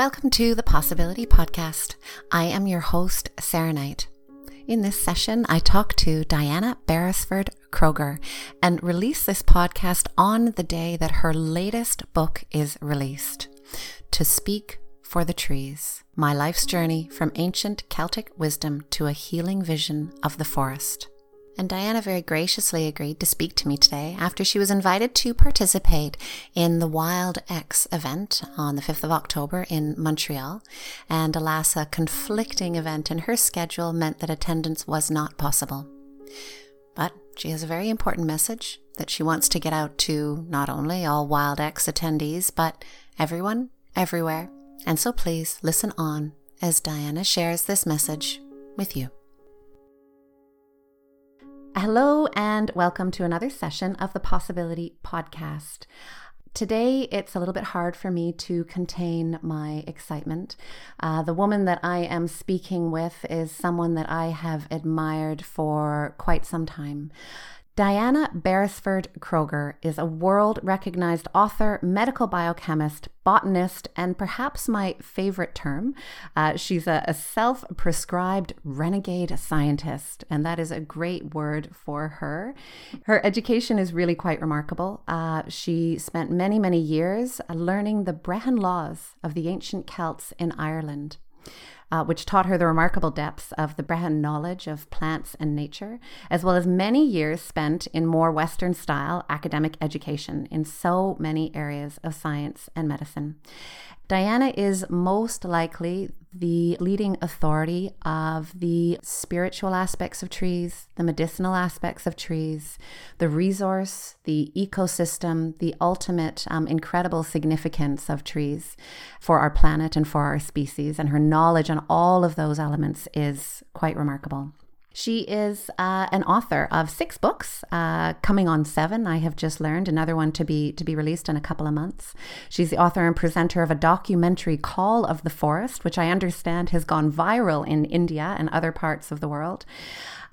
Welcome to the Possibility Podcast. I am your host, Sarah Knight. In this session, I talk to Diana Beresford Kroeger and release this podcast on the day that her latest book is released To Speak for the Trees My Life's Journey from Ancient Celtic Wisdom to a Healing Vision of the Forest. And Diana very graciously agreed to speak to me today after she was invited to participate in the Wild X event on the 5th of October in Montreal. And alas, a conflicting event in her schedule meant that attendance was not possible. But she has a very important message that she wants to get out to not only all Wild X attendees, but everyone, everywhere. And so please listen on as Diana shares this message with you. Hello, and welcome to another session of the Possibility Podcast. Today, it's a little bit hard for me to contain my excitement. Uh, the woman that I am speaking with is someone that I have admired for quite some time. Diana Beresford Kroeger is a world recognized author, medical biochemist, botanist, and perhaps my favorite term. Uh, she's a, a self prescribed renegade scientist, and that is a great word for her. Her education is really quite remarkable. Uh, she spent many, many years learning the Brehon laws of the ancient Celts in Ireland uh, which taught her the remarkable depths of the Brehon knowledge of plants and nature, as well as many years spent in more Western style academic education in so many areas of science and medicine. Diana is most likely the leading authority of the spiritual aspects of trees, the medicinal aspects of trees, the resource, the ecosystem, the ultimate um, incredible significance of trees for our planet and for our species. And her knowledge on all of those elements is quite remarkable. She is uh, an author of six books, uh, coming on seven. I have just learned another one to be to be released in a couple of months. She's the author and presenter of a documentary, "Call of the Forest," which I understand has gone viral in India and other parts of the world.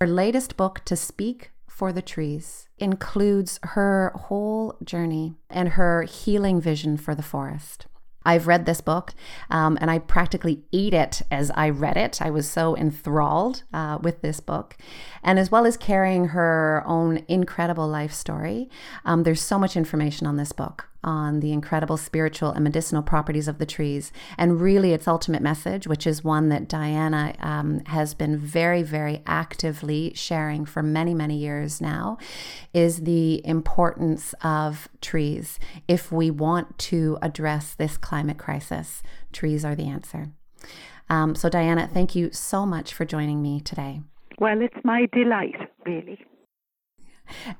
Her latest book, "To Speak for the Trees," includes her whole journey and her healing vision for the forest. I've read this book um, and I practically ate it as I read it. I was so enthralled uh, with this book. And as well as carrying her own incredible life story, um, there's so much information on this book on the incredible spiritual and medicinal properties of the trees, and really its ultimate message, which is one that Diana um, has been very, very actively sharing for many, many years now, is the importance of trees. If we want to address this climate crisis, trees are the answer. Um, so, Diana, thank you so much for joining me today. Well, it's my delight, really.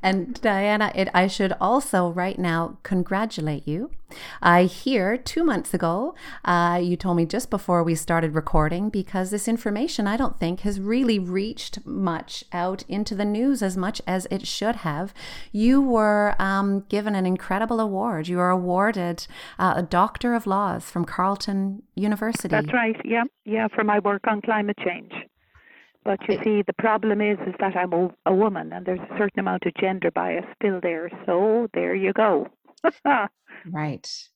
And Diana, it, I should also right now congratulate you. I hear two months ago, uh, you told me just before we started recording, because this information I don't think has really reached much out into the news as much as it should have. You were um, given an incredible award. You were awarded uh, a Doctor of Laws from Carleton University. That's right. Yeah, yeah, for my work on climate change. But you see, the problem is is that I'm a, a woman, and there's a certain amount of gender bias still there. So there you go. right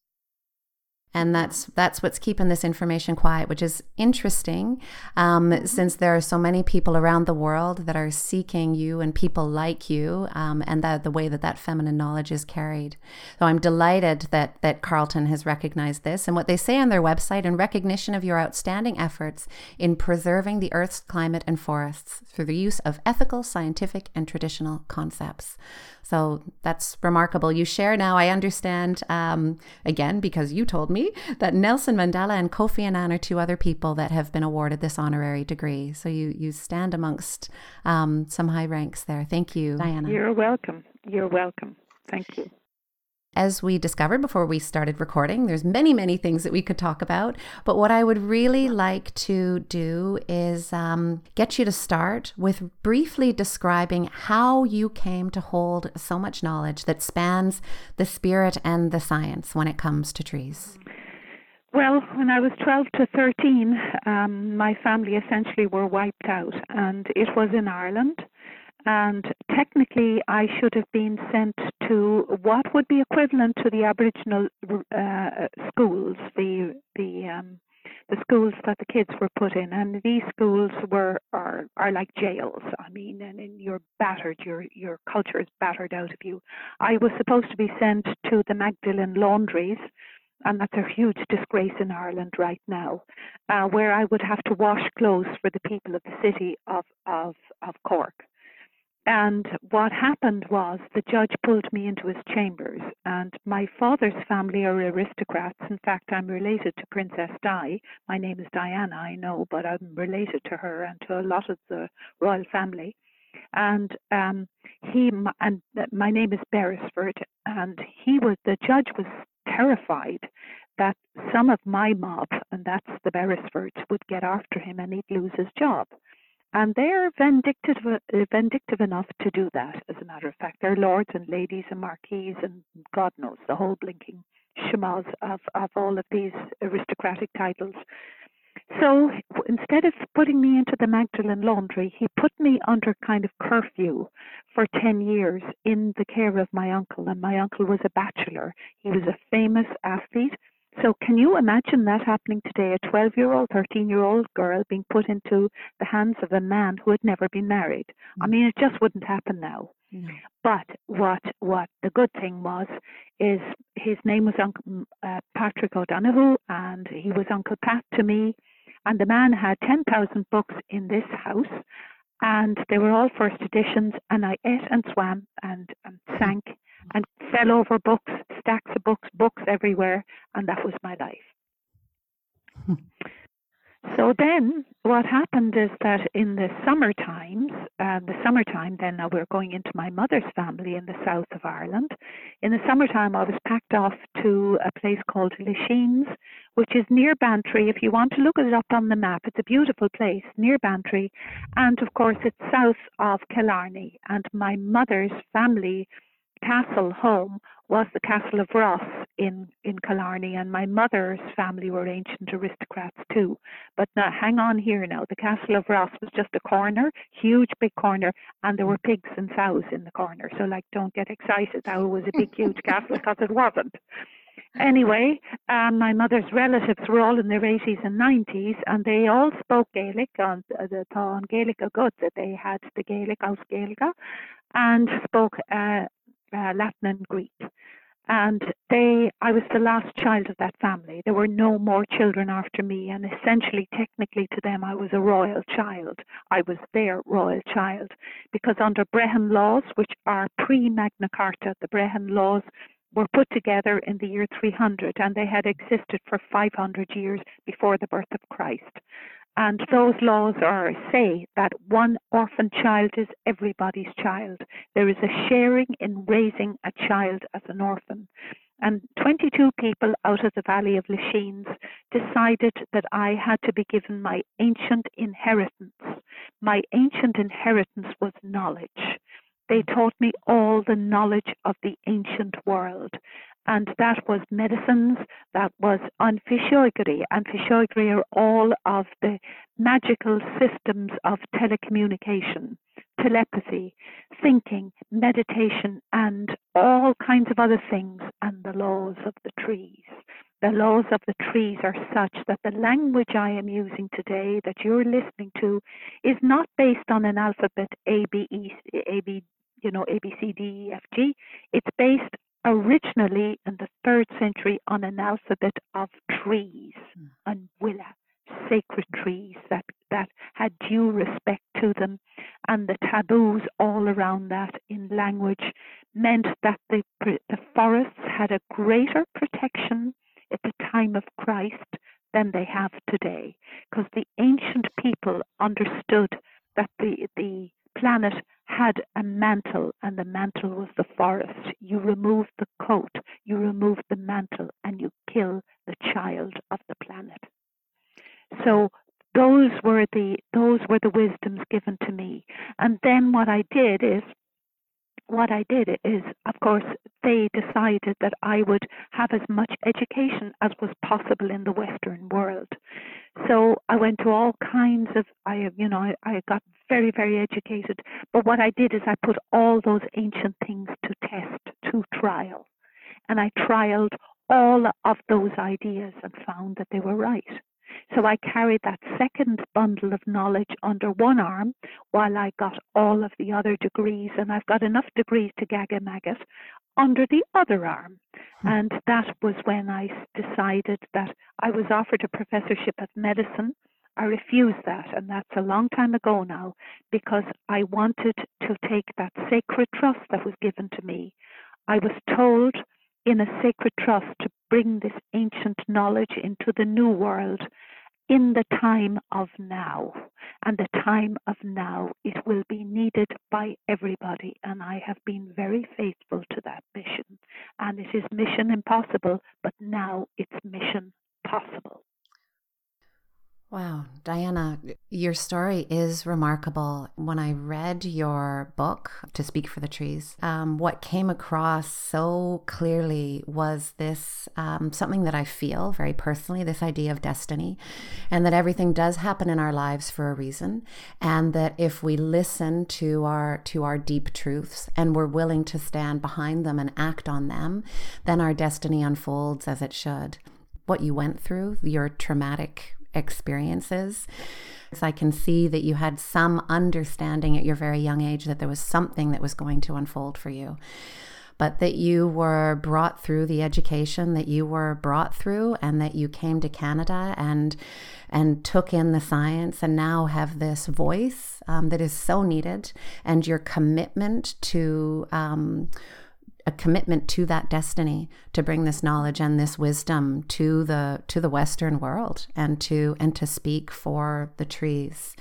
and that's that's what's keeping this information quiet which is interesting um, since there are so many people around the world that are seeking you and people like you um, and the, the way that that feminine knowledge is carried. So i'm delighted that that carleton has recognized this. And what they say on their website in recognition of your outstanding efforts in preserving the earth's climate and forests through the use of ethical scientific and traditional concepts. So that's remarkable. You share now, I understand, um, again, because you told me that Nelson Mandela and Kofi Annan are two other people that have been awarded this honorary degree. So you, you stand amongst um, some high ranks there. Thank you, Diana. You're welcome. You're welcome. Thank you. As we discovered before we started recording, there's many, many things that we could talk about. But what I would really like to do is um, get you to start with briefly describing how you came to hold so much knowledge that spans the spirit and the science when it comes to trees. Well, when I was 12 to 13, um, my family essentially were wiped out, and it was in Ireland and technically I should have been sent to what would be equivalent to the Aboriginal uh, schools, the the um, the schools that the kids were put in, and these schools were are are like jails. I mean, and, and you're battered, your your culture is battered out of you. I was supposed to be sent to the Magdalen laundries, and that's a huge disgrace in Ireland right now, uh, where I would have to wash clothes for the people of the city of of of Cork. And what happened was the judge pulled me into his chambers, and my father's family are aristocrats. In fact, I'm related to Princess Di. My name is Diana, I know, but I'm related to her and to a lot of the royal family. And um, he and my name is Beresford, and he was the judge was terrified that some of my mob, and that's the Beresfords, would get after him and he'd lose his job. And they're vindictive, uh, vindictive enough to do that, as a matter of fact. They're lords and ladies and marquises and God knows the whole blinking schmoz of, of all of these aristocratic titles. So instead of putting me into the Magdalen laundry, he put me under kind of curfew for 10 years in the care of my uncle. And my uncle was a bachelor. He was a famous athlete so can you imagine that happening today? A 12 year old, 13 year old girl being put into the hands of a man who had never been married. Mm. I mean, it just wouldn't happen now. Mm. But what what the good thing was is his name was Uncle uh, Patrick O'Donoghue, and he was Uncle Pat to me. And the man had 10,000 books in this house, and they were all first editions. And I ate and swam and, and sank and fell over books, stacks of books, books everywhere, and that was my life. so then what happened is that in the summer times, uh, the summertime, then now we're going into my mother's family in the south of Ireland. In the summertime, I was packed off to a place called Lisheens, which is near Bantry. If you want to look it up on the map, it's a beautiful place near Bantry. And of course, it's south of Killarney. And my mother's family castle home was the Castle of Ross in, in Killarney, and my mother's family were ancient aristocrats too. But now, hang on here now. The Castle of Ross was just a corner, huge big corner, and there were pigs and sows in the corner. So, like, don't get excited that was a big, huge castle because it wasn't. Anyway, um, my mother's relatives were all in their 80s and 90s, and they all spoke Gaelic on the on Gaelic a good that they had the Gaelic aus Gaelica, and spoke uh, uh, Latin and Greek. And they, I was the last child of that family. There were no more children after me, and essentially, technically, to them, I was a royal child. I was their royal child because under Brehon laws, which are pre Magna Carta, the Brehon laws were put together in the year 300 and they had existed for 500 years before the birth of Christ. And those laws are say that one orphan child is everybody's child. There is a sharing in raising a child as an orphan. And 22 people out of the Valley of Lisheens decided that I had to be given my ancient inheritance. My ancient inheritance was knowledge. They taught me all the knowledge of the ancient world and that was medicines, that was on physiognomy, and physiognomy are all of the magical systems of telecommunication, telepathy, thinking, meditation, and all kinds of other things, and the laws of the trees. The laws of the trees are such that the language I am using today, that you're listening to, is not based on an alphabet A, B, E, A, B, you know, A, B, C, D, E, F, G. It's based originally in the third century on an alphabet of trees mm. and willa, sacred trees that, that had due respect to them, and the taboos all around that in language meant that the, the forests had a greater protection at the time of Christ than they have today, because the ancient people understood that the, the planet had a mantle, and the mantle was the forest. You remove the coat, you remove the mantle, and you kill the child of the planet. So those were the those were the wisdoms given to me. And then what I did is what I did is, of course, they decided that I would have as much education as was possible in the Western world. So I went to all kinds of, I, you know, I, I got very, very educated. But what I did is I put all those ancient things to test, to trial. And I trialed all of those ideas and found that they were right. So I carried that second bundle of knowledge under one arm while I got all of the other degrees, and I've got enough degrees to gag a maggot under the other arm. Hmm. And that was when I decided that I was offered a professorship of medicine. I refused that, and that's a long time ago now, because I wanted to take that sacred trust that was given to me. I was told in a sacred trust to bring this ancient knowledge into the new world in the time of now. And the time of now, it will be needed by everybody. And I have been very faithful to that mission. And it is mission impossible, but now it's mission possible. Wow, Diana, your story is remarkable. When I read your book, To Speak for the Trees, um, what came across so clearly was this um, something that I feel very personally this idea of destiny, and that everything does happen in our lives for a reason, and that if we listen to our to our deep truths and we're willing to stand behind them and act on them, then our destiny unfolds as it should. What you went through, your traumatic experiences. So I can see that you had some understanding at your very young age that there was something that was going to unfold for you. But that you were brought through the education that you were brought through, and that you came to Canada and and took in the science, and now have this voice um, that is so needed, and your commitment to um, a commitment to that destiny to bring this knowledge and this wisdom to the to the western world and to and to speak for the trees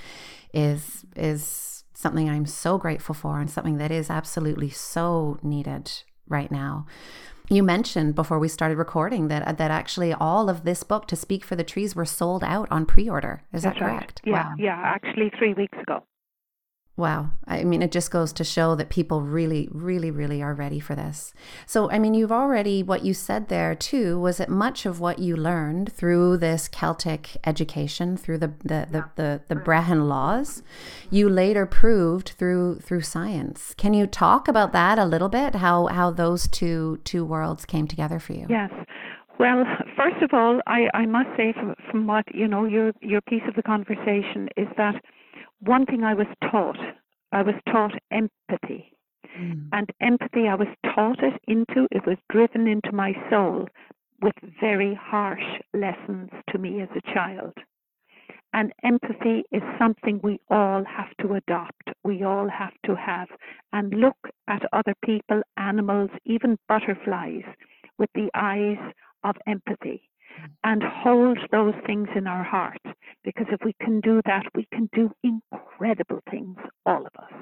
is is something I'm so grateful for and something that is absolutely so needed right now. You mentioned before we started recording that uh, that actually all of this book to speak for the trees were sold out on pre-order. Is That's that correct? Right. Yeah, wow. yeah, actually 3 weeks ago. Wow. I mean, it just goes to show that people really, really, really are ready for this. So, I mean, you've already, what you said there too, was that much of what you learned through this Celtic education, through the, the, the, the, the Brehon laws, you later proved through, through science. Can you talk about that a little bit? How, how those two, two worlds came together for you? Yes. Well, first of all, I, I must say from, from what, you know, your, your piece of the conversation is that one thing I was taught, I was taught empathy. Mm. And empathy, I was taught it into, it was driven into my soul with very harsh lessons to me as a child. And empathy is something we all have to adopt, we all have to have, and look at other people, animals, even butterflies, with the eyes of empathy and hold those things in our heart. Because if we can do that, we can do incredible things, all of us.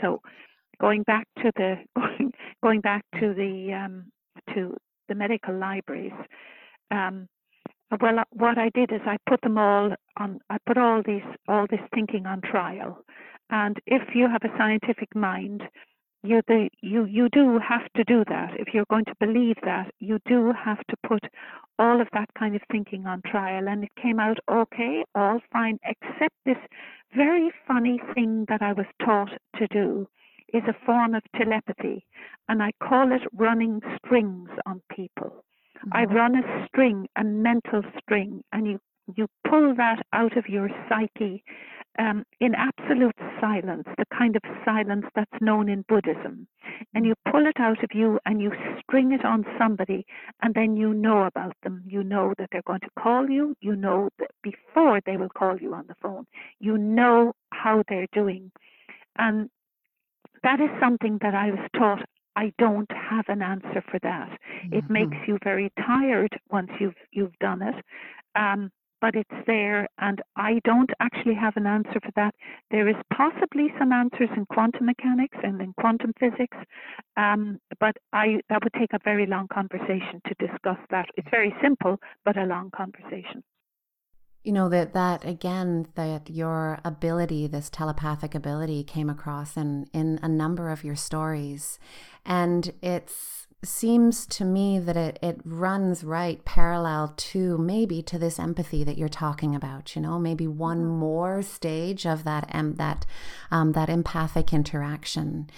So, going back to the going, back to the um, to the medical libraries. Um, well, what I did is I put them all on. I put all these all this thinking on trial, and if you have a scientific mind, you the you you do have to do that. If you're going to believe that you do have to put all of that kind of thinking on trial. And it came out okay all fine except this very funny thing that i was taught to do is a form of telepathy and i call it running strings on people. Mm-hmm. i run a string a mental string and you you pull that out of your psyche um, in absolute silence, the kind of silence that's known in Buddhism. And you pull it out of you and you string it on somebody, and then you know about them. You know that they're going to call you. You know that before they will call you on the phone, you know how they're doing. And that is something that I was taught I don't have an answer for that. Mm-hmm. It makes you very tired once you've you've done it. Um, but it's there, and I don't actually have an answer for that. There is possibly some answers in quantum mechanics and in quantum physics, um, but I that would take a very long conversation to discuss that. It's very simple, but a long conversation. You know that that again that your ability, this telepathic ability, came across in in a number of your stories, and it's seems to me that it, it runs right parallel to maybe to this empathy that you're talking about you know maybe one mm-hmm. more stage of that um, that um, that empathic interaction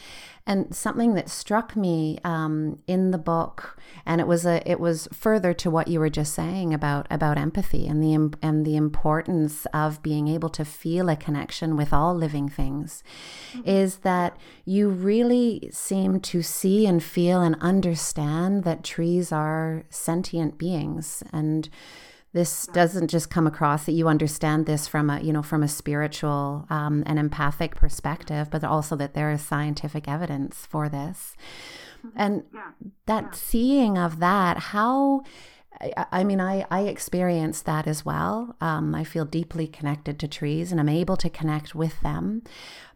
and something that struck me um, in the book, and it was a it was further to what you were just saying about about empathy and the and the importance of being able to feel a connection with all living things, mm-hmm. is that you really seem to see and feel and understand that trees are sentient beings and this doesn't just come across that you understand this from a you know from a spiritual um, and empathic perspective but also that there is scientific evidence for this mm-hmm. and that seeing of that how I mean, I, I experience that as well. Um, I feel deeply connected to trees and I'm able to connect with them.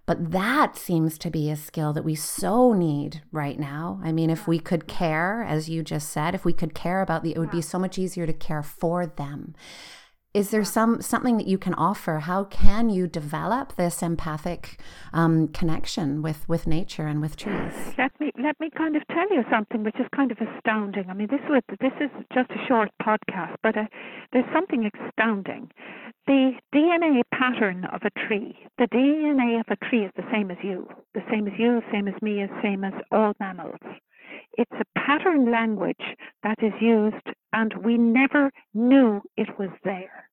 But that seems to be a skill that we so need right now. I mean, if we could care, as you just said, if we could care about the, it would be so much easier to care for them. Is there some something that you can offer? How can you develop this empathic um, connection with, with nature and with trees? Let me let me kind of tell you something which is kind of astounding. I mean, this was this is just a short podcast, but uh, there's something astounding the DNA pattern of a tree, the DNA of a tree is the same as you, the same as you, same as me, the same as all mammals. It's a pattern language that is used, and we never knew it was there.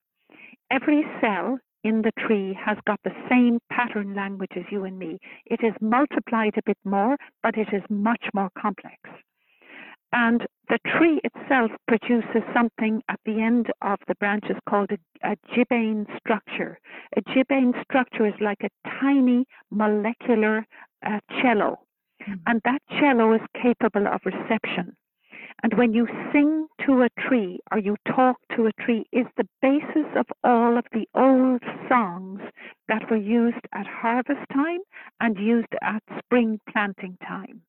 Every cell in the tree has got the same pattern language as you and me. It is multiplied a bit more, but it is much more complex. And the tree itself produces something at the end of the branches called a, a gibbane structure. A gibbane structure is like a tiny molecular uh, cello, mm-hmm. and that cello is capable of reception. And when you sing to a tree or you talk to a tree, is the basis of all of the old songs that were used at harvest time and used at spring planting time.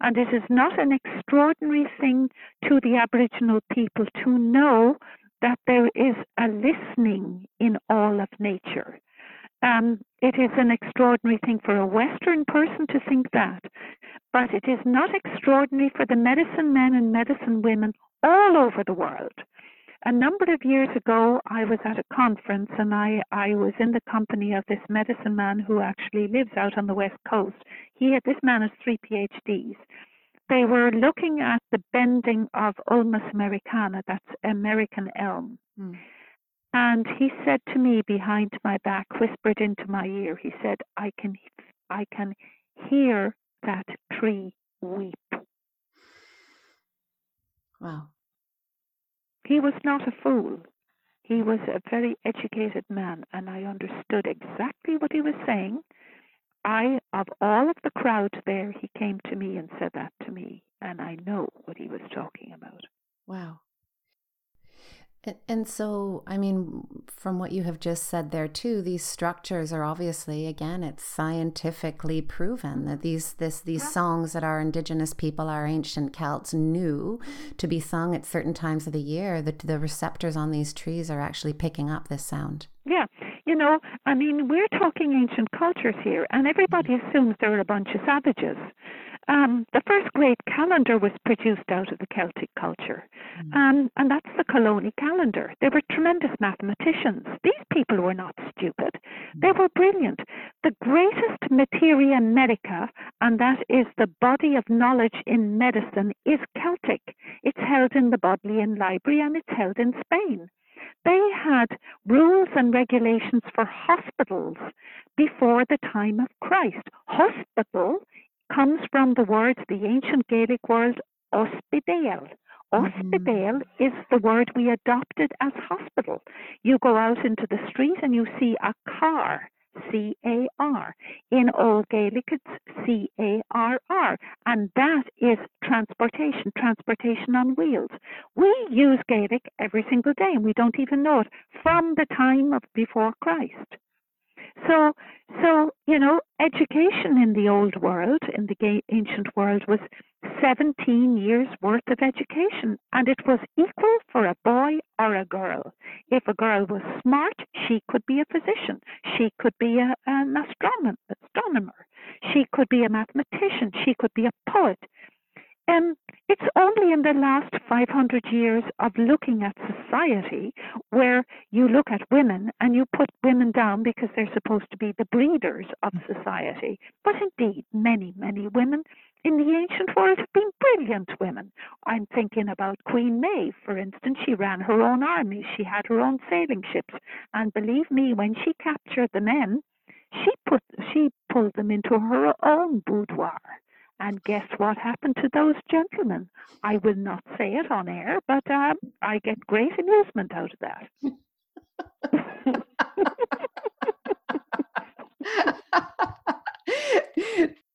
And it is not an extraordinary thing to the Aboriginal people to know that there is a listening in all of nature. Um, it is an extraordinary thing for a Western person to think that, but it is not extraordinary for the medicine men and medicine women all over the world a number of years ago, I was at a conference and I, I was in the company of this medicine man who actually lives out on the west coast. He had this man has three PhDs. They were looking at the bending of Ulmus americana, that's American elm. Mm. And he said to me behind my back, whispered into my ear, he said, I can I can hear that tree weep. Wow. He was not a fool. He was a very educated man, and I understood exactly what he was saying. I, of all of the crowd there, he came to me and said that to me, and I know what he was talking about. Wow. And so, I mean, from what you have just said there too, these structures are obviously, again, it's scientifically proven that these this these songs that our indigenous people, our ancient Celts knew mm-hmm. to be sung at certain times of the year, that the receptors on these trees are actually picking up this sound. Yeah, you know, I mean, we're talking ancient cultures here, and everybody assumes they're a bunch of savages. Um, the first great calendar was produced out of the Celtic culture, mm. um, and that's the Coligny calendar. They were tremendous mathematicians. These people were not stupid, mm. they were brilliant. The greatest materia medica, and that is the body of knowledge in medicine, is Celtic. It's held in the Bodleian Library and it's held in Spain. They had rules and regulations for hospitals before the time of Christ. Hospital comes from the word, the ancient Gaelic word, ospidale. Ospidale mm-hmm. is the word we adopted as hospital. You go out into the street and you see a car, C A R. In Old Gaelic, it's C A R R, and that is transportation, transportation on wheels. We use Gaelic every single day, and we don't even know it from the time of before Christ. So, so you know, education in the old world, in the ancient world, was 17 years worth of education, and it was equal for a boy or a girl. If a girl was smart, she could be a physician, she could be a, an astronomer, astronomer, she could be a mathematician, she could be a poet. And It's only in the last 500 years of looking at society where you look at women and you put women down because they're supposed to be the breeders of mm. society. But indeed, many, many women in the ancient world have been brilliant women. I'm thinking about Queen Maeve, for instance. She ran her own army, she had her own sailing ships. And believe me, when she captured the men, she put she pulled them into her own boudoir. And guess what happened to those gentlemen? I will not say it on air, but um, I get great amusement out of that.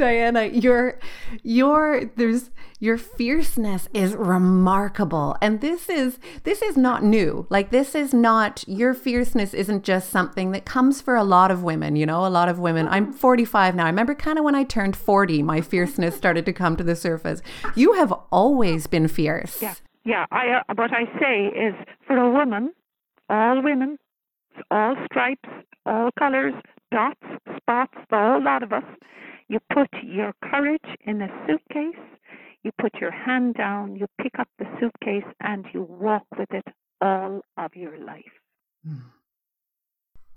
Diana, your your there's your fierceness is remarkable. And this is this is not new. Like this is not your fierceness isn't just something that comes for a lot of women, you know, a lot of women. I'm 45 now. I remember kind of when I turned 40, my fierceness started to come to the surface. You have always been fierce. Yeah. Yeah, I uh, what I say is for a woman, all women, all stripes, all colors, dots, spots, the whole lot of us you put your courage in a suitcase, you put your hand down, you pick up the suitcase, and you walk with it all of your life. Mm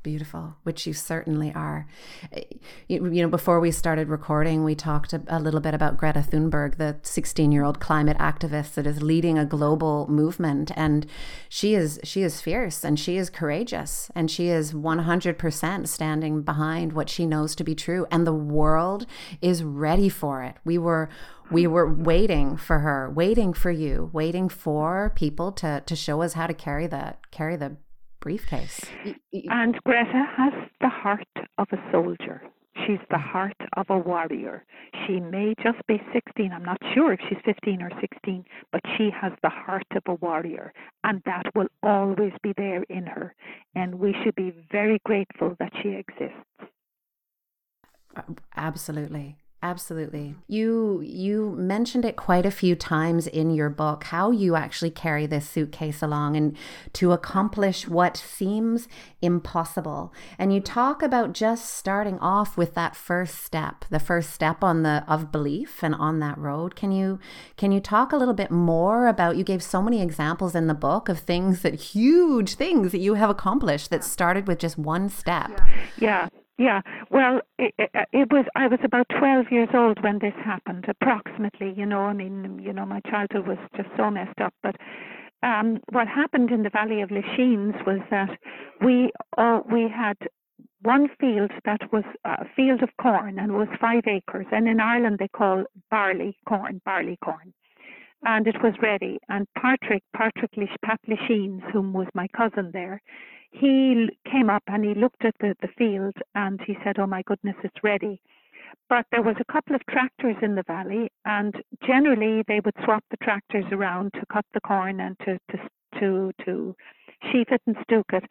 beautiful, which you certainly are. Eh, you, you, know, before we started recording, we talked a, a little bit about Greta Thunberg, the 16 year old climate activist that is leading a global movement. And she is, she is fierce and she is courageous and she is 100% standing behind what she knows to be true. And the world is ready for it. We were, we were waiting for her, waiting for you, waiting for people to, to show us how to carry the, carry the briefcase. And Greta has the heart of a soldier. She's the mm. heart of a warrior. She may just be 16. I'm not sure if she's 15 or 16, but she has the heart of a warrior. And that will always be there in her. And we should be very grateful that she exists. Absolutely. Absolutely. You you mentioned it quite a few times in your book how you actually carry this suitcase along and to accomplish what seems impossible. And you talk about just starting off with that first step, the first step on the of belief and on that road. Can you can you talk a little bit more about you gave so many examples in the book of things that huge things that you have accomplished that started with just one step. Yeah. yeah. Yeah, well, it, it, was. I was about twelve years old when this happened, approximately. You know, I mean, you know, my childhood was just so messed up. But um, what happened in the Valley of Lisheens was that we uh, we had one field that was a field of corn and it was five acres, and in Ireland they call barley corn, barley corn. And it was ready. And Patrick, Patrick Lish, Pat Lisheens, whom was my cousin there, he came up and he looked at the, the field and he said, Oh my goodness, it's ready. But there was a couple of tractors in the valley, and generally they would swap the tractors around to cut the corn and to to to, to sheaf it and stook it.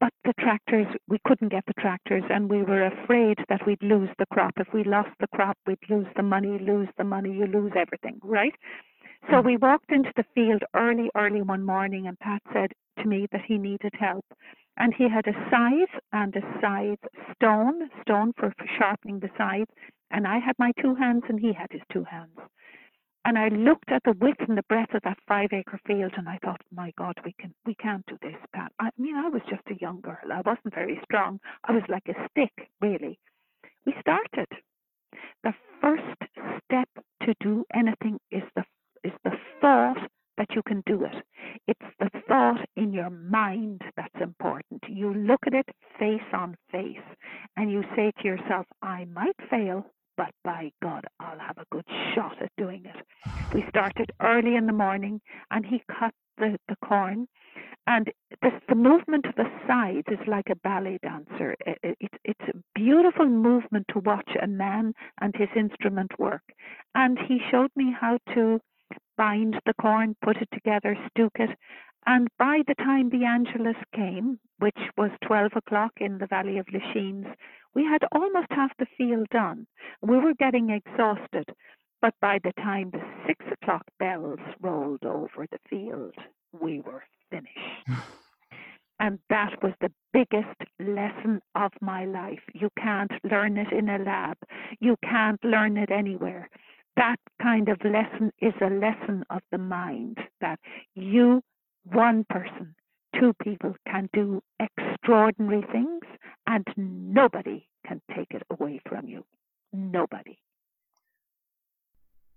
But the tractors, we couldn't get the tractors, and we were afraid that we'd lose the crop. If we lost the crop, we'd lose the money. Lose the money, you lose everything, right? So we walked into the field early, early one morning, and Pat said to me that he needed help. And he had a scythe and a scythe stone, stone for, sharpening the scythe. And I had my two hands and he had his two hands. And I looked at the width and the breadth of that five acre field and I thought, my God, we can we can't do this, Pat. I mean I was just a young girl. I wasn't very strong. I was like a stick, really. We started. The first step to do anything is the is the thought that you can do it. It's the thought in your mind that's important. You look at it face on face and you say to yourself, I might fail, but by God, I'll have a good shot at doing it. We started early in the morning and he cut the, the corn. And the, the movement of the sides is like a ballet dancer. It, it, it's a beautiful movement to watch a man and his instrument work. And he showed me how to bind the corn, put it together, stook it. And by the time the Angelus came, which was 12 o'clock in the Valley of Lisheens, we had almost half the field done. We were getting exhausted. But by the time the six o'clock bells rolled over the field, we were finished. and that was the biggest lesson of my life. You can't learn it in a lab, you can't learn it anywhere that kind of lesson is a lesson of the mind that you, one person, two people can do extraordinary things and nobody can take it away from you. Nobody.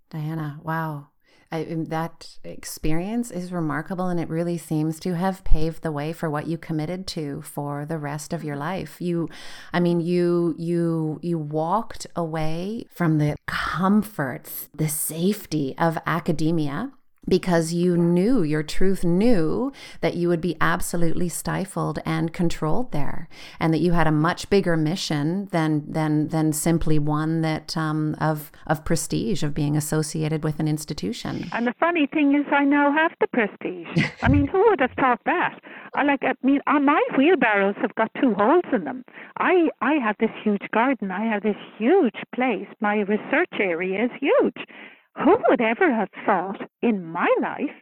Diana, wow. I, um, that experience is remarkable and it really seems to have paved the way for what you committed to for the rest of your life. You I mean you you you walked away from the comforts, the safety of academia because you knew your truth knew that you would be absolutely stifled and controlled there and that you had a much bigger mission than than than simply one that um, of of prestige of being associated with an institution. And the funny thing is i now have the prestige. I mean who would have thought that? I like i mean uh, my wheelbarrows have got two holes in them. I i have this huge garden. I have this huge place. My research area is huge who would ever have thought in my life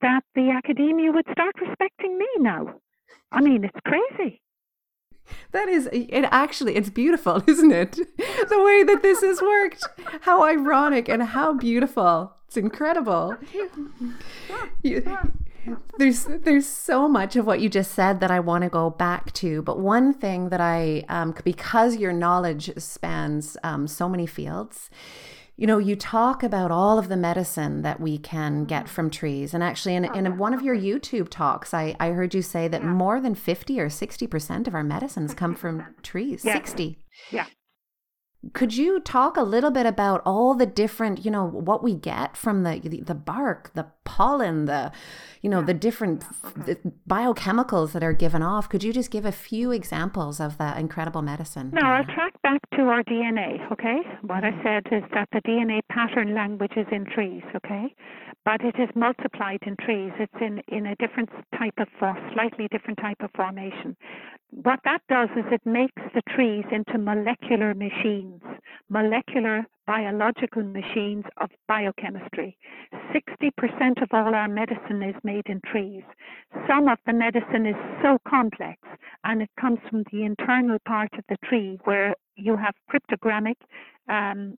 that the academia would start respecting me now? I mean, it's crazy. That is, it actually, it's beautiful, isn't it? The way that this has worked. How ironic and how beautiful. It's incredible. You, there's there's so much of what you just said that I want to go back to, but one thing that I, um, because your knowledge spans um, so many fields, you know, you talk about all of the medicine that we can get mm-hmm. from trees. And actually, in, in one of your YouTube talks, I, I heard you say that yeah. more than 50 or 60% of our medicines come from trees. Yeah. 60. Yeah. Could you talk a little bit about all the different, you know, what we get from the the bark, the pollen, the, you know, the different the biochemicals that are given off? Could you just give a few examples of that incredible medicine? No, I'll track back to our DNA. Okay, what I mm-hmm. said is that the DNA pattern language is in trees. Okay, but it is multiplied in trees. It's in, in a different type of, slightly different type of formation. What that does is it makes the trees into molecular machines, molecular biological machines of biochemistry. 60% of all our medicine is made in trees. Some of the medicine is so complex and it comes from the internal part of the tree where you have cryptogamic um,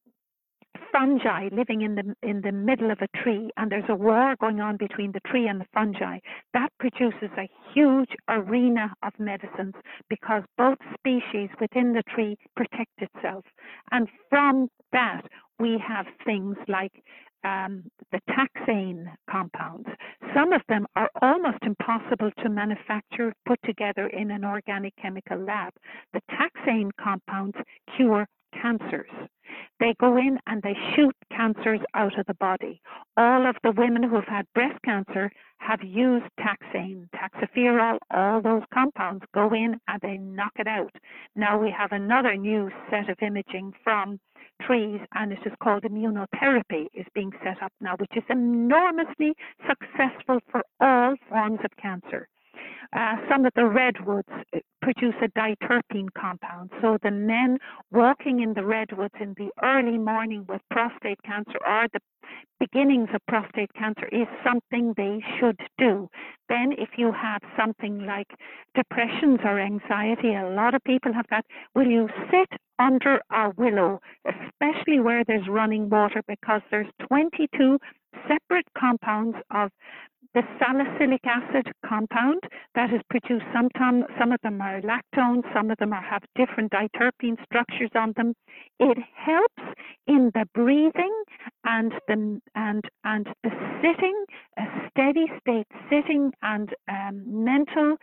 fungi living in the in the middle of a tree and there's a war going on between the tree and the fungi that produces a huge arena of medicines because both species within the tree protect itself and from that we have things like um, the taxane compounds. Some of them are almost impossible to manufacture, put together in an organic chemical lab. The taxane compounds cure cancers. They go in and they shoot cancers out of the body. All of the women who have had breast cancer have used taxane, taxoferol, all those compounds go in and they knock it out. Now we have another new set of imaging from trees and it is called immunotherapy is being set up now, which is enormously successful for all forms of cancer. Uh, some of the redwoods uh, produce a diterpene compound. So the men walking in the redwoods in the early morning with prostate cancer or the beginnings of prostate cancer is something they should do. Then, if you have something like depressions or anxiety, a lot of people have that. Will you sit under a willow, especially where there's running water, because there's 22 separate compounds of the salicylic acid compound that is produced. Sometimes some of them are lactones some of them are, have different diterpene structures on them. It helps in the breathing and the and and the sitting a steady state sitting and um, mental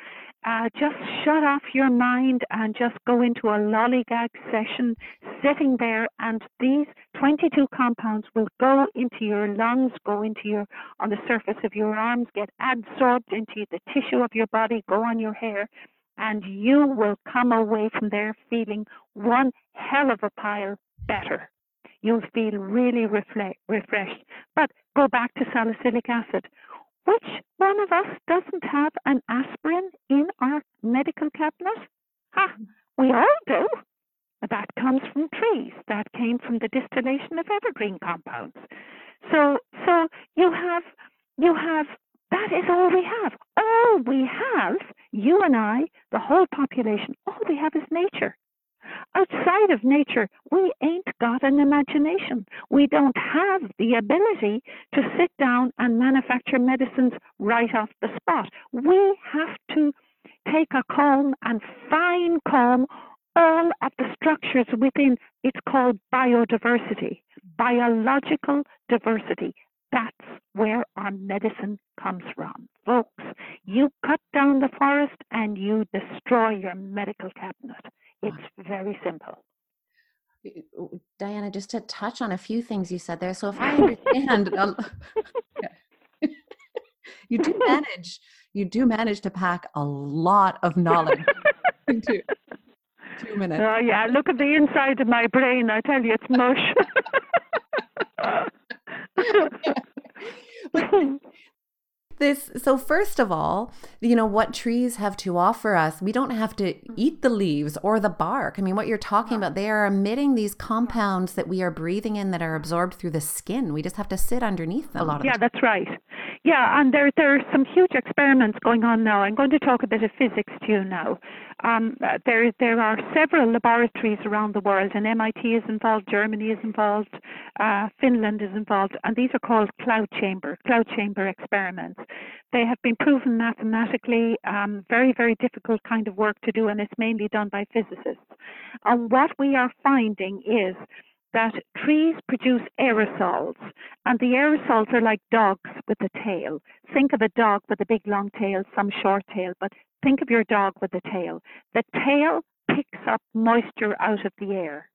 uh, just shut off your mind and just go into a lollygag session sitting there and these 22 compounds will go into your lungs go into your on the surface of your arms get absorbed into the tissue of your body go on your hair and you will come away from there feeling one hell of a pile better you'll feel really reflect, refreshed but go back to salicylic acid which one of us doesn't have an aspirin in our medical cabinet? Ha! We all do. That comes from trees. That came from the distillation of evergreen compounds. So, so you have, you have. That is all we have. All we have, you and I, the whole population, all we have is nature. outside of nature, we ain't got an imagination. We don't have the ability to sit down and manufacture medicines right off the spot. We have to take a comb and fine comb all of the structures within it's called biodiversity, biological diversity. That's where our medicine comes from. Folks, you cut down the forest and you destroy your medical cabinet. It's very simple. Diana, just to touch on a few things you said there. So if I understand, you do manage, you do manage to pack a lot of knowledge into two minutes. Oh yeah, look at the inside of my brain. I tell you, it's mush. this so first of all you know what trees have to offer us we don't have to eat the leaves or the bark i mean what you're talking about they are emitting these compounds that we are breathing in that are absorbed through the skin we just have to sit underneath them a lot of yeah that's right yeah and there there are some huge experiments going on now i'm going to talk a bit of physics to you now um, there, there are several laboratories around the world, and MIT is involved, Germany is involved, uh, Finland is involved, and these are called cloud chamber, cloud chamber experiments. They have been proven mathematically, um, very, very difficult kind of work to do, and it's mainly done by physicists. And what we are finding is that trees produce aerosols, and the aerosols are like dogs with a tail. Think of a dog with a big long tail, some short tail, but think of your dog with a tail. The tail picks up moisture out of the air.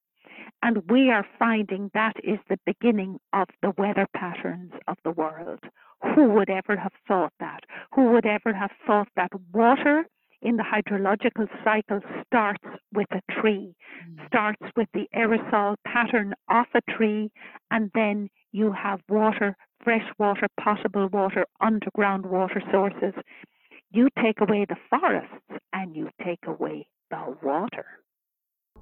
And we are finding that is the beginning of the weather patterns of the world. Who would ever have thought that? Who would ever have thought that water in the hydrological cycle starts with a tree, mm. starts with the aerosol pattern off a tree, and then you have water, fresh water, potable water, underground water sources. You take away the forests and you take away the water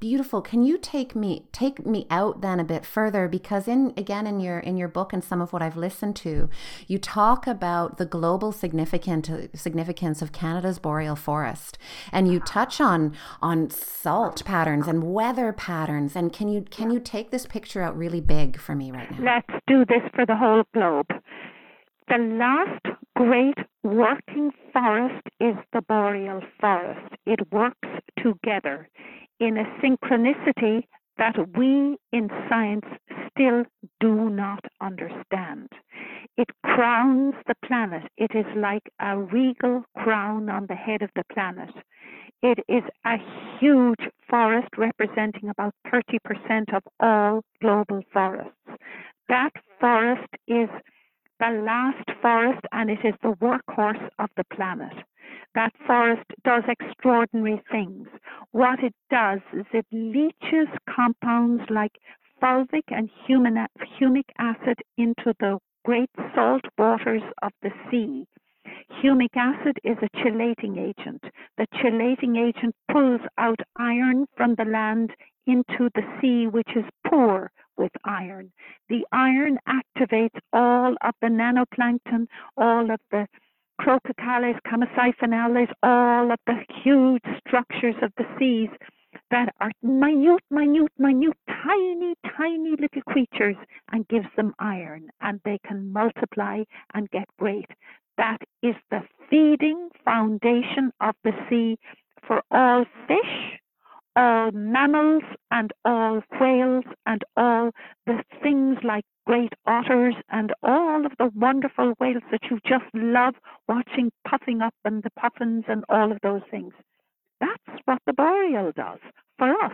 beautiful. Can you take me take me out then a bit further because in again in your in your book and some of what I've listened to, you talk about the global significant significance of Canada's boreal forest and you touch on on salt patterns and weather patterns and can you can you take this picture out really big for me right now? Let's do this for the whole globe. The last great working forest is the boreal forest. It works together in a synchronicity that we in science still do not understand. It crowns the planet. It is like a regal crown on the head of the planet. It is a huge forest representing about 30% of all global forests. That forest is the last forest and it is the workhorse of the planet that forest does extraordinary things. What it does is it leaches compounds like fulvic and humic acid into the great salt waters of the sea. Humic acid is a chelating agent. The chelating agent pulls out iron from the land into the sea, which is poor with iron. The iron activates all of the nanoplankton, all of the Crotalus, Chamaecyphinales, all of the huge structures of the seas that are minute, minute, minute, tiny, tiny little creatures and gives them iron and they can multiply and get great. That is the feeding foundation of the sea for all fish, all mammals, and all whales, and all the things like great otters and all of the wonderful whales that you just love watching puffing up and the puffins and all of those things. That's what the boreal does for us.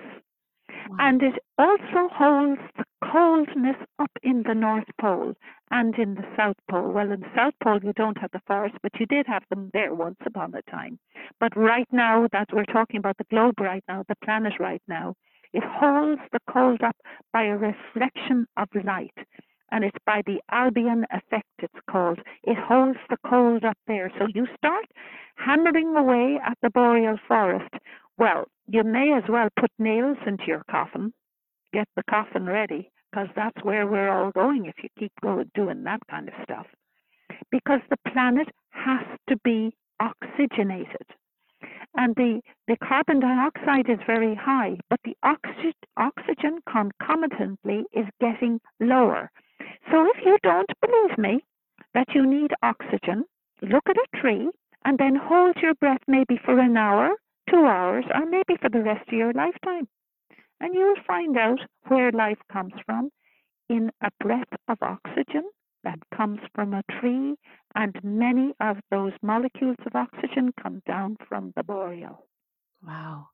Wow. And it also holds the coldness up in the North Pole and in the South Pole. Well, in the South Pole, you don't have the forest, but you did have them there once upon a time. But right now, that we're talking about the globe right now, the planet right now, it holds the cold up by a reflection of light. And it's by the albedo effect, it's called. It holds the cold up there. So you start hammering away at the boreal forest. Well, you may as well put nails into your coffin, get the coffin ready, because that's where we're all going if you keep going, doing that kind of stuff. Because the planet has to be oxygenated. and the, the carbon dioxide is very high, but the oxy- oxygen concomitantly is getting lower. So if you don't believe me that you need oxygen, look at a tree and then hold your breath maybe for an hour, two hours, or maybe for the rest of your lifetime. And you'll find out where life comes from in a breath of oxygen that comes from a tree, and many of those molecules of oxygen come down from the boreal. Wow.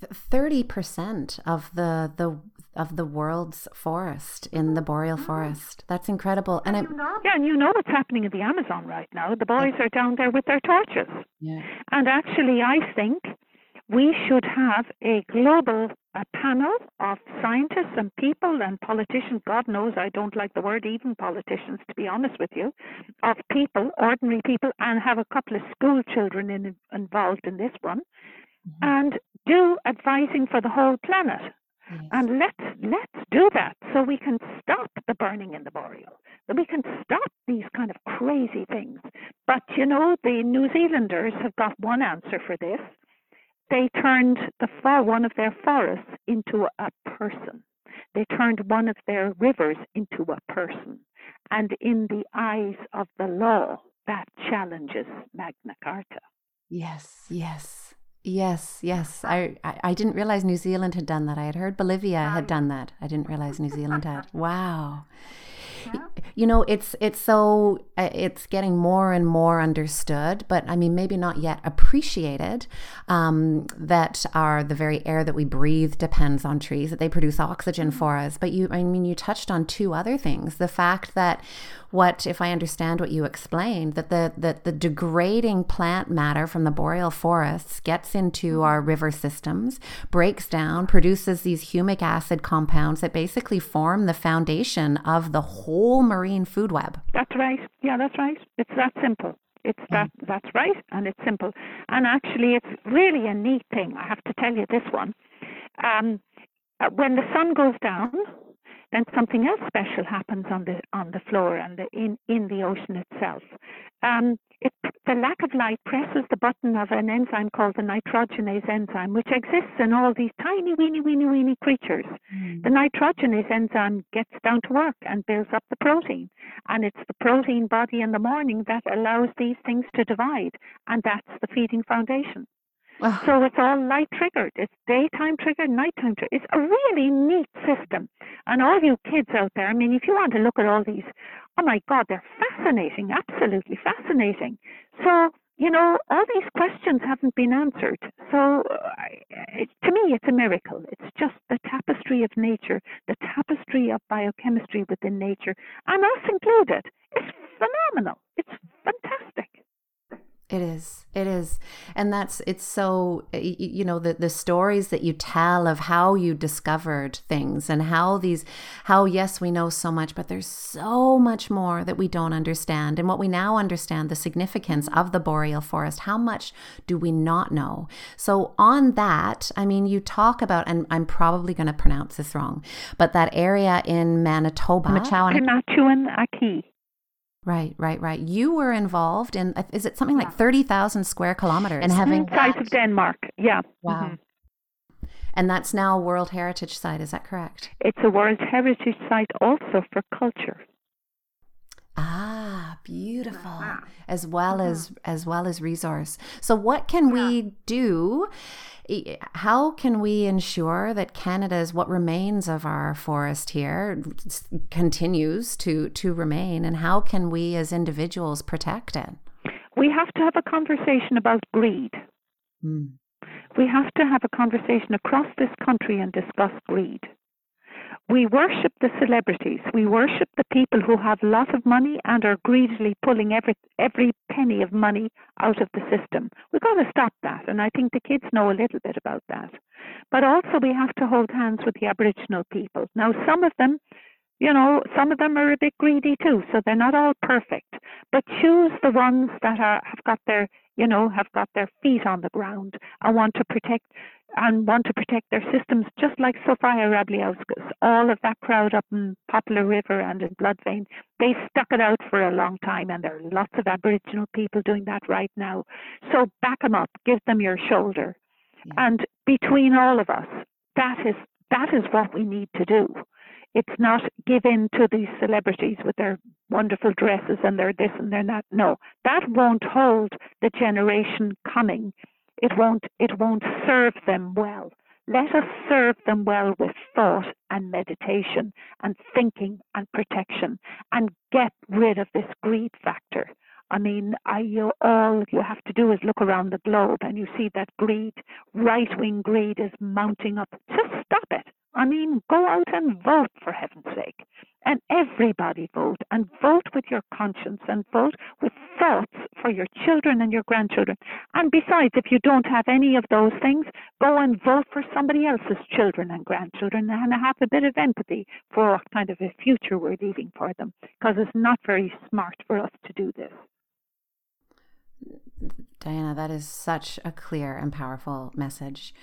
30% of the the of the world's forest in the boreal mm. forest. That's incredible. And, and you know, yeah, and you know what's happening in the Amazon right now. The boys are down there with their torches. Yeah. And actually I think we should have a global a panel of scientists and people and politicians. God knows I don't like the word even politicians, to be honest with you, of people, ordinary people, and have a couple of school children in, involved in this one, mm-hmm. and do advising for the whole planet. Yes. And let's let's do that so we can stop the burning in the boreal. That we can stop these kind of crazy things. But you know, the New Zealanders have got one answer for this they turned the far one of their forests into a person. They turned one of their rivers into a person. And in the eyes of the law, that challenges Magna Carta. Yes, yes. Yes, yes. I, I, I didn't realize New Zealand had done that. I had heard Bolivia had um, done that. I didn't realize New Zealand had. Wow. You know, it's it's so uh, it's getting more and more understood, but I mean, maybe not yet appreciated. Um, that our the very air that we breathe depends on trees; that they produce oxygen mm-hmm. for us. But you, I mean, you touched on two other things: the fact that what, if I understand what you explained, that the that the degrading plant matter from the boreal forests gets into mm-hmm. our river systems, breaks down, produces these humic acid compounds that basically form the foundation of the whole marine food web. That's right. Yeah, that's right. It's that simple. It's that that's right, and it's simple. And actually, it's really a neat thing. I have to tell you this one. Um, uh, when the sun goes down, then something else special happens on the on the floor and the, in in the ocean itself. Um, it, the lack of light presses the button of an enzyme called the nitrogenase enzyme, which exists in all these tiny, weeny, weeny, weeny creatures. Mm. The nitrogenase enzyme gets down to work and builds up the protein. And it's the protein body in the morning that allows these things to divide. And that's the feeding foundation. So it's all light triggered. It's daytime triggered, nighttime triggered. It's a really neat system. And all you kids out there, I mean, if you want to look at all these, oh my God, they're fascinating, absolutely fascinating. So, you know, all these questions haven't been answered. So, uh, it, to me, it's a miracle. It's just the tapestry of nature, the tapestry of biochemistry within nature, and us included. It's. It is. It is. And that's, it's so, you know, the, the stories that you tell of how you discovered things and how these, how, yes, we know so much, but there's so much more that we don't understand. And what we now understand, the significance of the boreal forest, how much do we not know? So, on that, I mean, you talk about, and I'm probably going to pronounce this wrong, but that area in Manitoba. Matachuan-Aki. Right, right, right. You were involved in, uh, is it something like 30,000 square kilometers? And having the size of Denmark, yeah. Wow. Mm-hmm. And that's now a World Heritage Site, is that correct? It's a World Heritage Site also for culture. Ah, beautiful. As well mm-hmm. as as well as resource. So what can yeah. we do how can we ensure that Canada's what remains of our forest here continues to to remain, and how can we as individuals protect it? We have to have a conversation about greed. Mm. We have to have a conversation across this country and discuss greed. We worship the celebrities. We worship the people who have lots of money and are greedily pulling every every penny of money out of the system. We've got to stop that, and I think the kids know a little bit about that. But also, we have to hold hands with the Aboriginal people. Now, some of them, you know, some of them are a bit greedy too, so they're not all perfect. But choose the ones that are have got their you know, have got their feet on the ground and want to protect and want to protect their systems, just like Sophia Rabliauskas, all of that crowd up in Poplar River and in Bloodvein, they stuck it out for a long time, and there are lots of Aboriginal people doing that right now. So back them up, give them your shoulder, yeah. and between all of us, that is that is what we need to do. It's not give in to these celebrities with their wonderful dresses and their this and their that. No, that won't hold the generation coming. It won't. It won't serve them well. Let us serve them well with thought and meditation and thinking and protection and get rid of this greed factor. I mean, I, you, all you have to do is look around the globe and you see that greed, right wing greed, is mounting up. Just stop it. I mean, go out and vote for heaven's sake. And everybody vote and vote with your conscience and vote with thoughts for your children and your grandchildren. And besides, if you don't have any of those things, go and vote for somebody else's children and grandchildren and have a bit of empathy for what kind of a future we're leaving for them. Because it's not very smart for us to do this. Diana, that is such a clear and powerful message.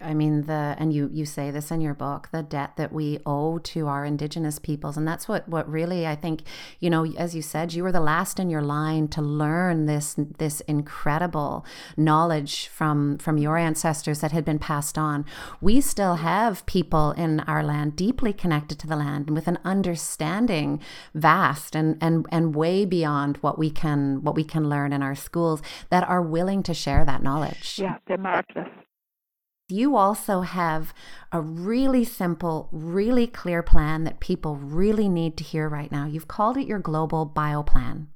I mean, the and you you say this in your book, the debt that we owe to our Indigenous peoples, and that's what what really I think. You know, as you said, you were the last in your line to learn this this incredible knowledge from from your ancestors that had been passed on. We still have people in our land deeply connected to the land and with an understanding vast and and and way beyond what we can what we can learn in our schools that are willing to share that knowledge. Yeah, they're marvelous. You also have a really simple, really clear plan that people really need to hear right now. You've called it your global bio plan.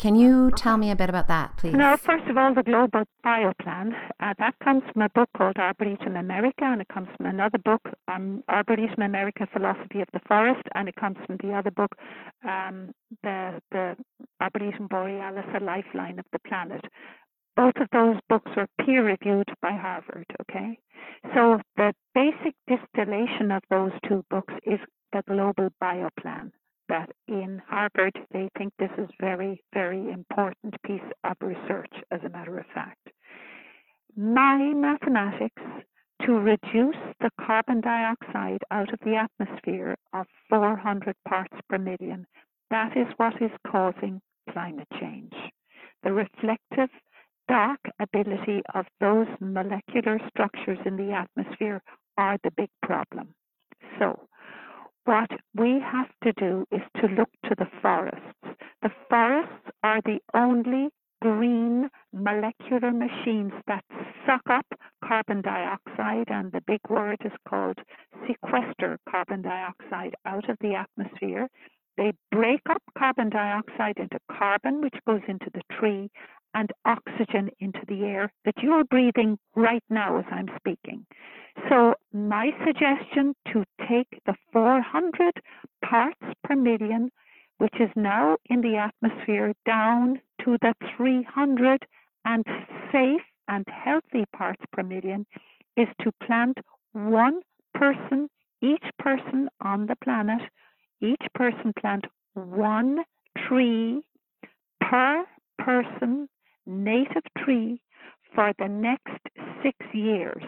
Can you tell me a bit about that, please? No, first of all, the Global Bioplan. Uh, that comes from a book called Arboretum America, and it comes from another book, um, Arboretum America Philosophy of the Forest, and it comes from the other book, um, the, the Arboretum Borealis, A Lifeline of the Planet. Both of those books are peer reviewed by Harvard, okay? So the basic distillation of those two books is the Global Bioplan that in Harvard they think this is very, very important piece of research, as a matter of fact. My mathematics to reduce the carbon dioxide out of the atmosphere of 400 parts per million, that is what is causing climate change. The reflective dark ability of those molecular structures in the atmosphere are the big problem. So, what we have to do is to look to the forests. The forests are the only green molecular machines that suck up carbon dioxide, and the big word is called sequester carbon dioxide out of the atmosphere. They break up carbon dioxide into carbon, which goes into the tree, and oxygen into the air that you're breathing right now as I'm speaking. So, my suggestion to take the 400 parts per million, which is now in the atmosphere, down to the 300 and safe and healthy parts per million, is to plant one person, each person on the planet, each person plant one tree per person native tree for the next six years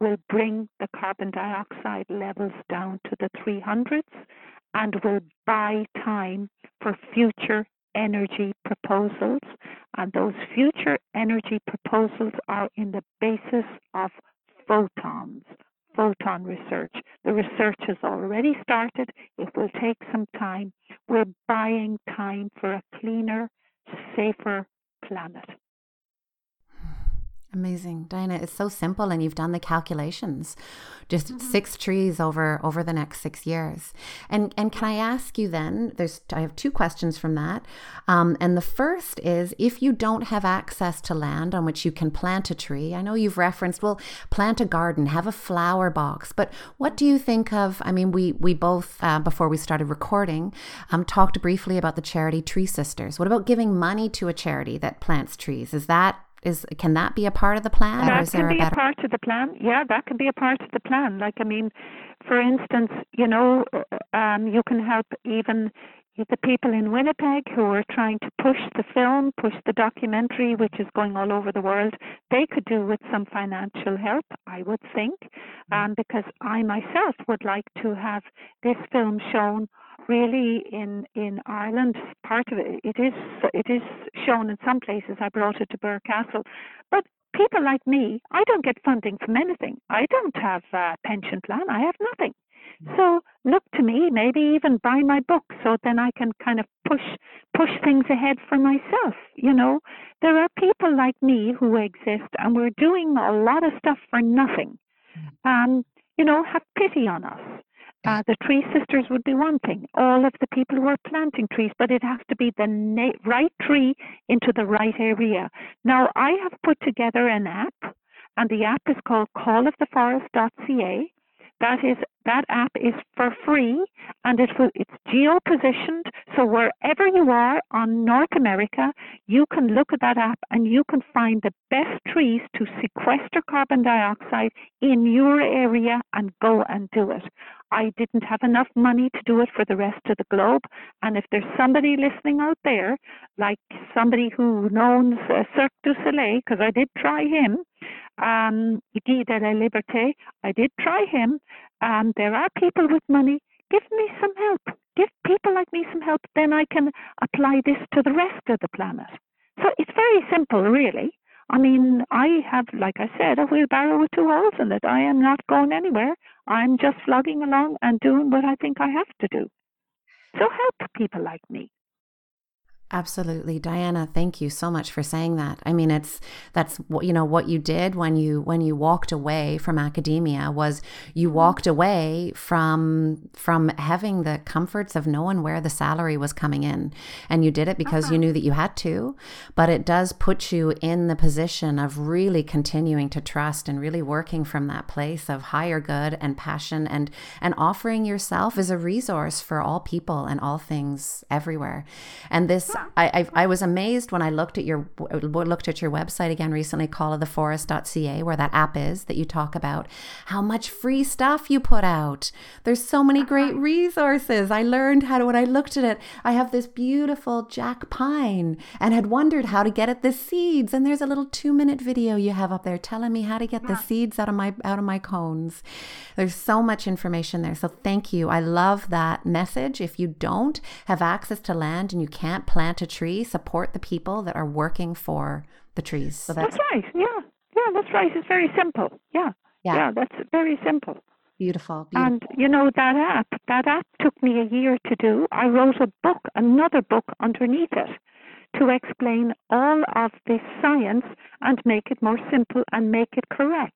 will bring the carbon dioxide levels down to the 300s and will buy time for future energy proposals. And those future energy proposals are in the basis of photons, photon research. The research has already started. It will take some time. We're buying time for a cleaner, safer planet. Amazing. Diana, it's so simple and you've done the calculations. Just mm-hmm. six trees over over the next six years. And and can I ask you then, there's I have two questions from that. Um, and the first is if you don't have access to land on which you can plant a tree, I know you've referenced, well, plant a garden, have a flower box. But what do you think of? I mean, we we both uh, before we started recording um, talked briefly about the charity Tree Sisters. What about giving money to a charity that plants trees? Is that is can that be a part of the plan? That can be a, better... a part of the plan. Yeah, that can be a part of the plan. Like I mean, for instance, you know, um, you can help even the people in Winnipeg who are trying to push the film, push the documentary, which is going all over the world, they could do with some financial help, I would think, mm. um, because I myself would like to have this film shown really in in Ireland. Part of it, it is it is shown in some places. I brought it to Birr Castle, but people like me, I don't get funding from anything. I don't have a pension plan. I have nothing. So look to me, maybe even buy my book so then I can kind of push push things ahead for myself. You know, there are people like me who exist and we're doing a lot of stuff for nothing. Um, you know, have pity on us. Uh, the tree sisters would be one thing. All of the people who are planting trees, but it has to be the na- right tree into the right area. Now, I have put together an app, and the app is called calloftheforest.ca. That is that app is for free and it will, it's geo positioned. So wherever you are on North America, you can look at that app and you can find the best trees to sequester carbon dioxide in your area and go and do it. I didn't have enough money to do it for the rest of the globe. And if there's somebody listening out there, like somebody who knows uh, Cirque du Soleil, because I did try him, um, Guy de la Liberté. I did try him. Um, there are people with money. Give me some help. Give people like me some help. Then I can apply this to the rest of the planet. So it's very simple, really. I mean, I have, like I said, a wheelbarrow with two holes in it. I am not going anywhere. I'm just flogging along and doing what I think I have to do. So help people like me. Absolutely. Diana, thank you so much for saying that. I mean, it's that's what you know what you did when you when you walked away from academia was you mm-hmm. walked away from from having the comforts of knowing where the salary was coming in. And you did it because uh-huh. you knew that you had to, but it does put you in the position of really continuing to trust and really working from that place of higher good and passion and and offering yourself as a resource for all people and all things everywhere. And this I, I, I was amazed when I looked at your looked at your website again recently, calloftheforest.ca, where that app is that you talk about how much free stuff you put out. There's so many uh-huh. great resources. I learned how to when I looked at it. I have this beautiful Jack pine and had wondered how to get at the seeds. And there's a little two minute video you have up there telling me how to get the seeds out of my out of my cones. There's so much information there. So thank you. I love that message. If you don't have access to land and you can't plant plant a tree, support the people that are working for the trees. So that's, that's right. Yeah. Yeah, that's right. It's very simple. Yeah. Yeah, yeah that's very simple. Beautiful, beautiful. And you know that app, that app took me a year to do. I wrote a book, another book underneath it to explain all of this science and make it more simple and make it correct.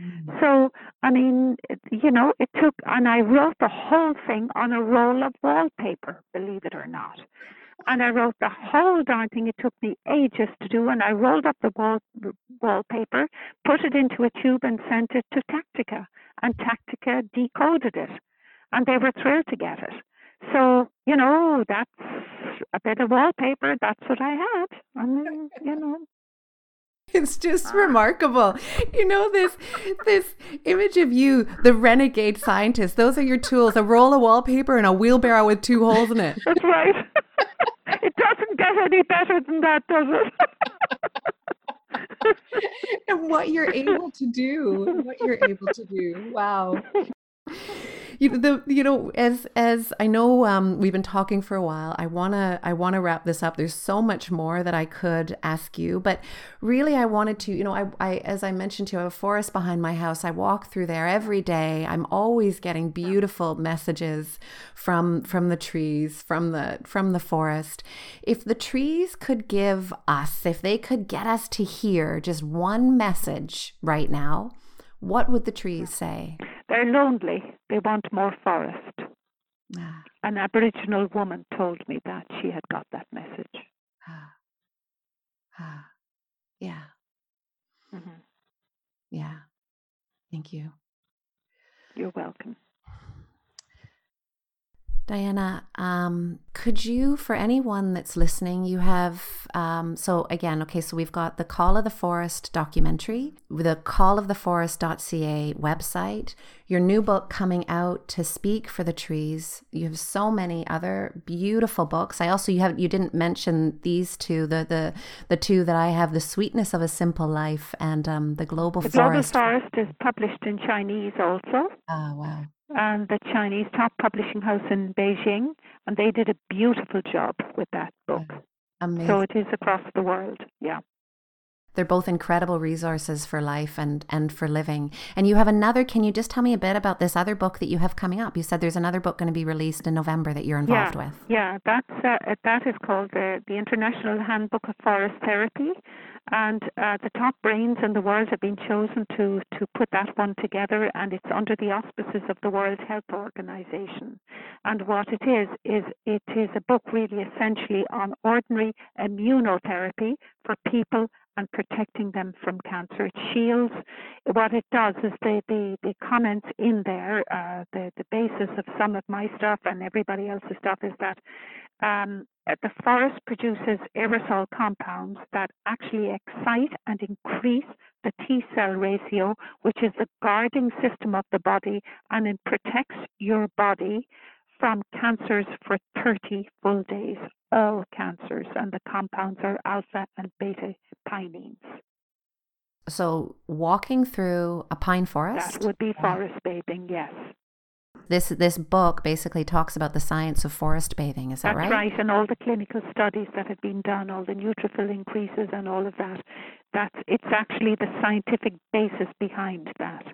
Mm. So, I mean, you know, it took, and I wrote the whole thing on a roll of wallpaper, believe it or not. And I wrote the whole darn thing. It took me ages to do. And I rolled up the wall, wallpaper, put it into a tube, and sent it to Tactica. And Tactica decoded it. And they were thrilled to get it. So, you know, that's a bit of wallpaper. That's what I had. And, you know, it's just ah. remarkable. You know this this image of you, the renegade scientist. Those are your tools: a roll of wallpaper and a wheelbarrow with two holes in it. That's right. It doesn't get any better than that, does it? and what you're able to do, what you're able to do. Wow you know, the you know as as I know um, we've been talking for a while. I wanna I wanna wrap this up. There's so much more that I could ask you, but really I wanted to you know I, I as I mentioned to you, I have a forest behind my house. I walk through there every day. I'm always getting beautiful messages from from the trees, from the from the forest. If the trees could give us, if they could get us to hear just one message right now, what would the trees say? They're lonely. They want more forest. Ah. An Aboriginal woman told me that she had got that message. Ah. Ah. Yeah. Mm-hmm. Yeah. Thank you. You're welcome. Diana, um, could you, for anyone that's listening, you have, um, so again, okay, so we've got the Call of the Forest documentary, the calloftheforest.ca website, your new book coming out to speak for the trees. You have so many other beautiful books. I also, you have, you didn't mention these two, the, the, the two that I have, The Sweetness of a Simple Life and um, The Global the Forest. The Global Forest is published in Chinese also. Oh, wow and the Chinese top publishing house in Beijing, and they did a beautiful job with that book. Amazing. So it is across the world. Yeah. They're both incredible resources for life and, and for living. And you have another, can you just tell me a bit about this other book that you have coming up? You said there's another book going to be released in November that you're involved yeah, with. Yeah, that's, uh, that is called the, the International Handbook of Forest Therapy. And uh, the top brains in the world have been chosen to, to put that one together, and it's under the auspices of the World Health Organization. And what it is, is it is a book really essentially on ordinary immunotherapy for people and protecting them from cancer. It shields. What it does is the the, the comments in there, uh, the the basis of some of my stuff and everybody else's stuff is that um, the forest produces aerosol compounds that actually excite and increase the T cell ratio, which is the guarding system of the body, and it protects your body from cancers for 30 full days all cancers, and the compounds are alpha and beta pinene. So, walking through a pine forest? That would be forest bathing, yes. This this book basically talks about the science of forest bathing. Is that That's right? right, and all the clinical studies that have been done, all the neutrophil increases, and all of that. That's it's actually the scientific basis behind that.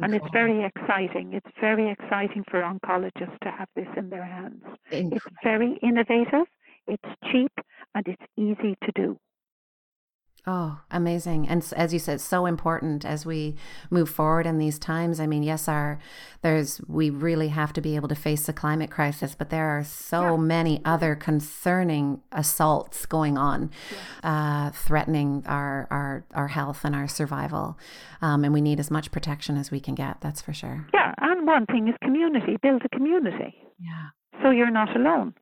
And it's very exciting. It's very exciting for oncologists to have this in their hands. Incredible. It's very innovative. It's cheap and it's easy to do. Oh, amazing. And as you said, so important as we move forward in these times. I mean, yes, our there's we really have to be able to face the climate crisis, but there are so yeah. many other concerning assaults going on, yeah. uh, threatening our, our our health and our survival. Um, and we need as much protection as we can get, that's for sure. Yeah, and one thing is community, build a community. Yeah. So you're not alone.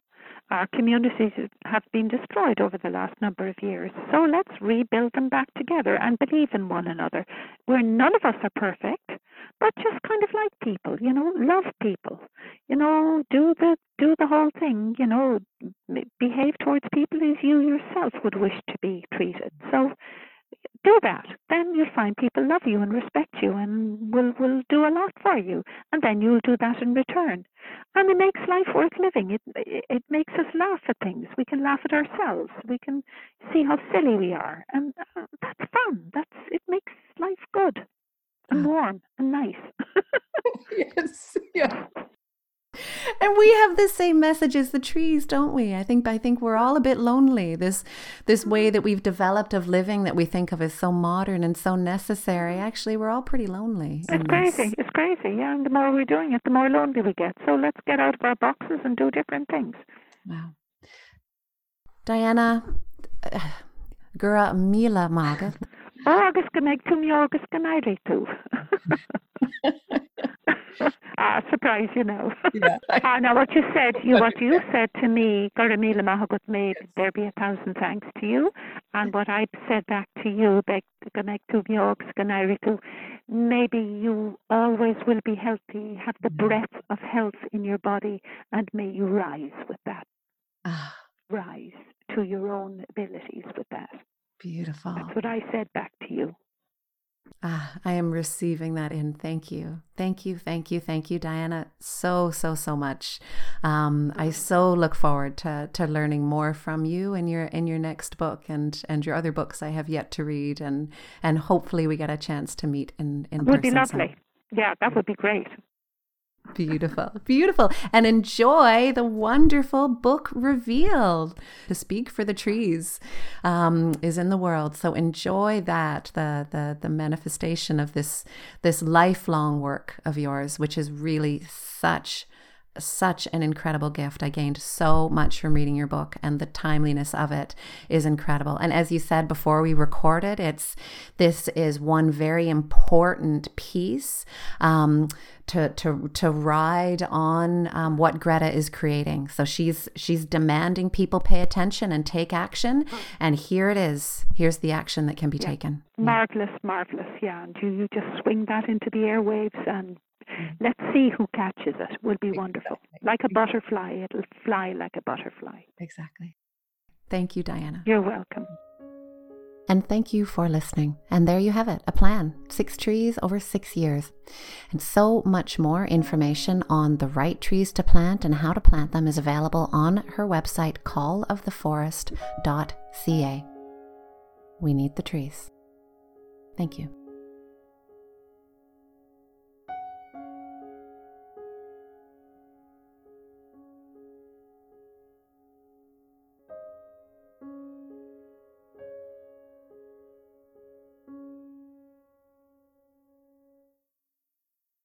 Our communities have been destroyed over the last number of years. So let's rebuild them back together and believe in one another. Where none of us are perfect, but just kind of like people, you know, love people. You know, do the do the whole thing, you know, behave towards people as you yourself would wish to be treated. So do that. Then you'll find people love you and respect you and will will do a lot for you, and then you'll do that in return. And it makes life worth living. It it makes us laugh at things. We can laugh at ourselves. We can see how silly we are, and uh, that's fun. That's it makes life good and warm and nice. yes. Yeah and we have the same message as the trees don't we? I think i think we're all a bit lonely this this way that we've developed of living that we think of as so modern and so necessary. Actually we're all pretty lonely it's crazy it's crazy. Yeah and the more we're doing it the more lonely we get. So let's get out of our boxes and do different things. Wow. Diana gura mila magat agus go méid túmí agus go éirí tú. ah, surprise, you know. Yeah. ah, now what you said, you what you said to me, Garamila Mahagut made, there be a thousand thanks to you. And what I said back to you, that can I to me or maybe you always will be healthy, have the breath of health in your body, and may you rise with that. Ah. Rise to your own abilities with that. Beautiful. That's what I said back to you. Ah, I am receiving that in. Thank you. Thank you. Thank you. Thank you, Diana, so, so, so much. Um, I so look forward to, to learning more from you in your in your next book and, and your other books I have yet to read and and hopefully we get a chance to meet in, in would person. Would be lovely. Yeah, that would be great. Beautiful, beautiful. And enjoy the wonderful book revealed. To Speak for the Trees um, is in the world. So enjoy that, the, the, the manifestation of this, this lifelong work of yours, which is really such such an incredible gift. I gained so much from reading your book, and the timeliness of it is incredible. And as you said before we recorded, it's this is one very important piece um, to to to ride on um, what Greta is creating. So she's she's demanding people pay attention and take action, and here it is. Here's the action that can be Yeah. taken. Marvelous, marvelous, yeah. And you, you just swing that into the airwaves and. Let's see who catches it. Will be wonderful. Like a butterfly, it'll fly like a butterfly. Exactly. Thank you, Diana. You're welcome. And thank you for listening. And there you have it a plan six trees over six years. And so much more information on the right trees to plant and how to plant them is available on her website, calloftheforest.ca. We need the trees. Thank you.